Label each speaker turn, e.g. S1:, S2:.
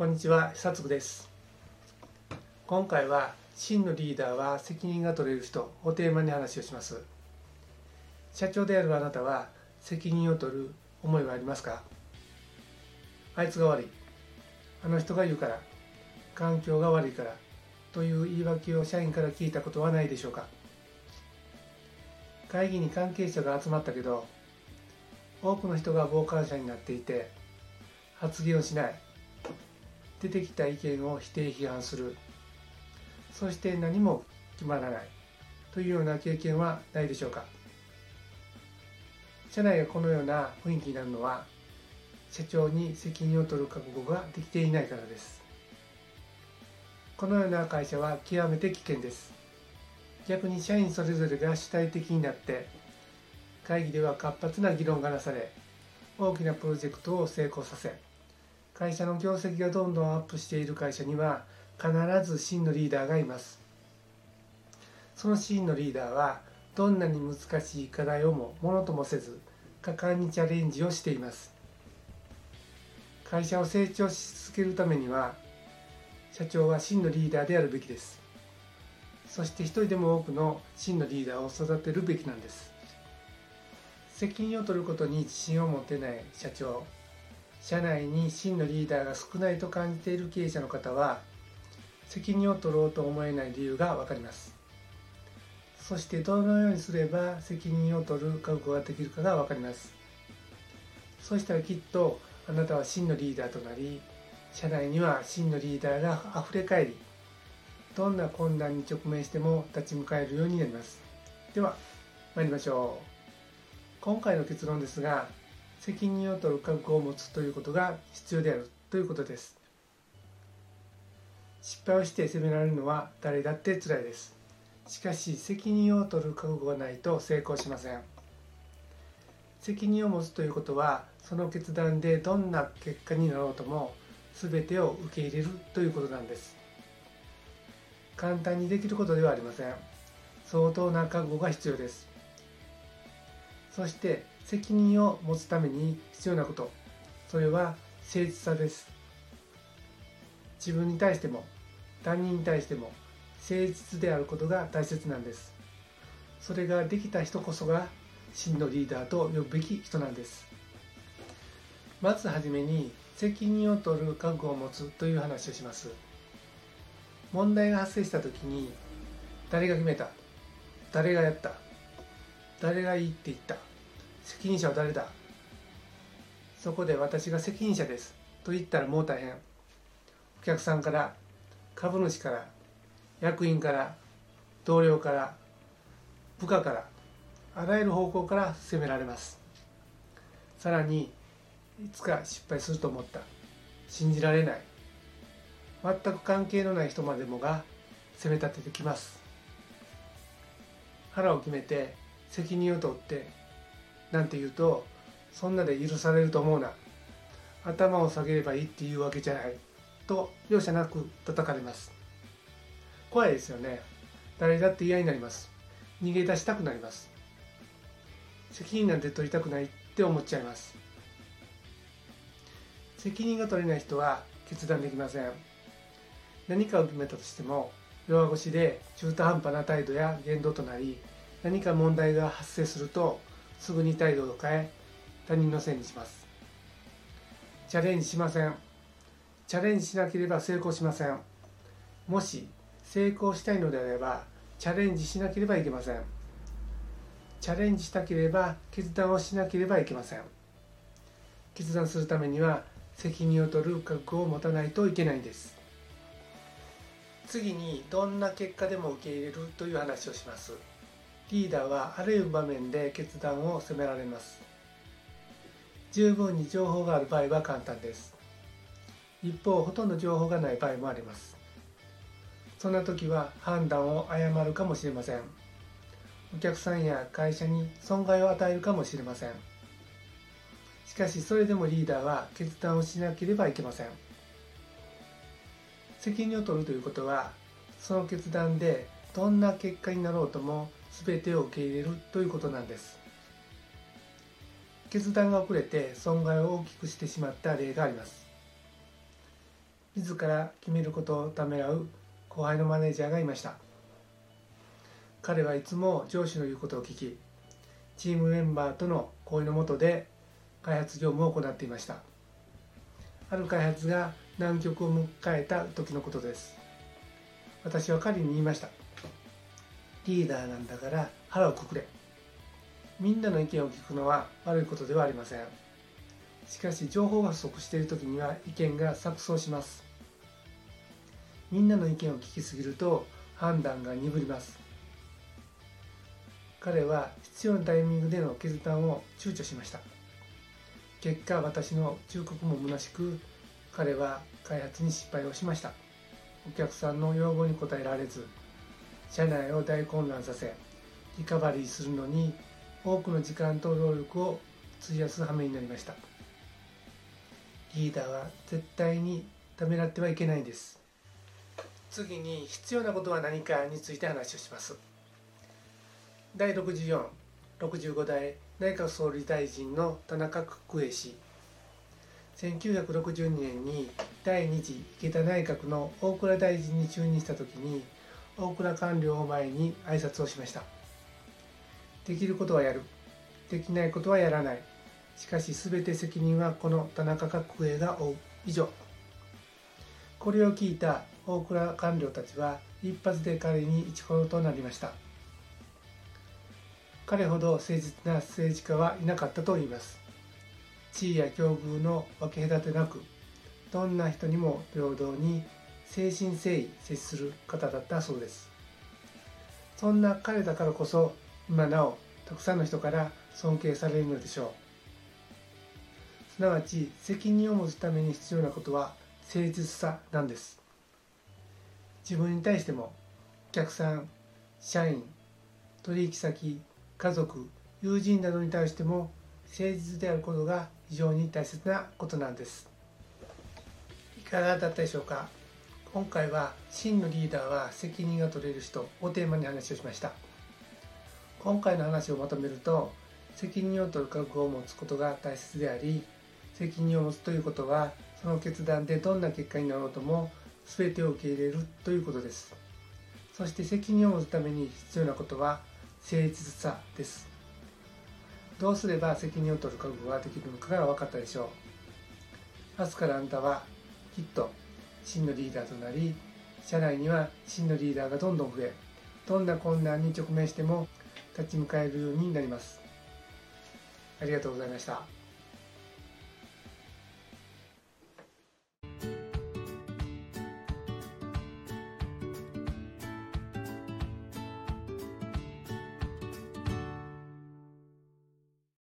S1: こんにちは久津です。今回は真のリーダーは責任が取れる人をテーマに話をします。社長であるあなたは責任を取る思いはありますか？あいつが悪い。あの人が言うから。環境が悪いから。という言い訳を社員から聞いたことはないでしょうか？会議に関係者が集まったけど多くの人が傍観者になっていて発言をしない。出てきた意見を否定批判する。そして何も決まらない。というような経験はないでしょうか。社内がこのような雰囲気になるのは社長に責任を取る覚悟ができていないからです。このような会社は極めて危険です。逆に社員それぞれが主体的になって会議では活発な議論がなされ大きなプロジェクトを成功させ会社の業績がどんどんアップしている会社には必ず真のリーダーがいます。その真のリーダーはどんなに難しい課題をもものともせず果敢にチャレンジをしています。会社を成長し続けるためには社長は真のリーダーであるべきです。そして一人でも多くの真のリーダーを育てるべきなんです。責任を取ることに自信を持てない社長。社内に真のリーダーが少ないと感じている経営者の方は責任を取ろうと思えない理由が分かります。そしてどのようにすれば責任を取る覚悟ができるかが分かります。そしたらきっとあなたは真のリーダーとなり社内には真のリーダーがあふれ返りどんな困難に直面しても立ち向かえるようになります。では参りましょう。今回の結論ですが責任を取る覚悟を持つということが必要であるということです。失敗をして責められるのは誰だって辛いです。しかし責任を取る覚悟がないと成功しません。責任を持つということはその決断でどんな結果になろうとも全てを受け入れるということなんです。簡単にできることではありません。相当な覚悟が必要です。そして責任を持つために必要なこと。それは誠実さです。自分に対しても他人に対しても誠実であることが大切なんです。それができた人こそが真のリーダーと呼ぶべき人なんです。まずはじめに責任を取る覚悟を持つという話をします。問題が発生した時に誰が決めた？誰がやった？誰がいいって言った？責任者は誰だ？そこで私が責任者ですと言ったらもう大変。お客さんから株主から役員から同僚から部下からあらゆる方向から責められます。さらにいつか失敗すると思った。信じられない。全く関係のない人までもが責め立ててきます。腹を決めて責任を取ってなんて言うとそんなで許されると思うな。頭を下げればいいっていうわけじゃない。と容赦なく叩かれます。怖いですよね。誰だって嫌になります。逃げ出したくなります。責任なんて取りたくないって思っちゃいます。責任が取れない人は決断できません。何かを決めたとしても弱腰で中途半端な態度や言動となり何か問題が発生するとすぐに態度を変え他人のせいにします。チャレンジしません。チャレンジしなければ成功しません。もし成功したいのであればチャレンジしなければいけません。チャレンジしたければ決断をしなければいけません。決断するためには責任を取る覚悟を持たないといけないんです。次にどんな結果でも受け入れるという話をします。リーダーはあらゆる場面で決断を迫られます。十分に情報がある場合は簡単です。一方ほとんど情報がない場合もあります。そんな時は判断を誤るかもしれません。お客さんや会社に損害を与えるかもしれません。しかしそれでもリーダーは決断をしなければいけません。責任を取るということはその決断でどんな結果になろうとも全てを受け入れるということなんです。決断が遅れて損害を大きくしてしまった例があります。自ら決めることをためらう後輩のマネージャーがいました。彼はいつも上司の言うことを聞きチームメンバーとの合意のもとで開発業務を行っていました。ある開発が難局を迎えた時のことです。私は彼に言いました。リーダーなんだから腹をくくれ。みんなの意見を聞くのは悪いことではありません。しかし情報が不足している時には意見が錯綜します。みんなの意見を聞きすぎると判断が鈍ります。彼は必要なタイミングでの決断を躊躇しました。結果私の忠告も虚しく彼は開発に失敗をしました。お客さんの要望に応えられず社内を大混乱させリカバリーするのに多くの時間と労力を費やす羽目になりました。リーダーは絶対にためらってはいけないんです。次に必要なことは何かについて話をします。第6465代内閣総理大臣の田中角栄氏。1962年に第2次池田内閣の大蔵大臣に就任した時に大蔵官僚を前に挨拶をしました。できることはやる。できないことはやらない。しかし全て責任はこの田中角栄が負う。以上。これを聞いた大蔵官僚たちは一発で彼に一コロとなりました。彼ほど誠実な政治家はいなかったと言います。地位や境遇の分け隔てなくどんな人にも平等に誠心誠意接する方だったそうです。そんな彼だからこそ今なおたくさんの人から尊敬されるのでしょう。すなわち責任を持つために必要なことは誠実さなんです。自分に対してもお客さん社員取引先家族友人などに対しても誠実であることが非常に大切なことなんです。いかがだったでしょうか？今回は真のリーダーは責任が取れる人をテーマに話をしました。今回の話をまとめると責任を取る覚悟を持つことが大切であり責任を持つということはその決断でどんな結果になろうとも全てを受け入れるということです。そして責任を持つために必要なことは誠実さです。どうすれば責任を取る覚悟ができるのかが分かったでしょう。明日からあなたはきっと真のリーダーとなり社内には真のリーダーがどんどん増えどんな困難に直面しても立ち向かえるようになります。ありがとうございました。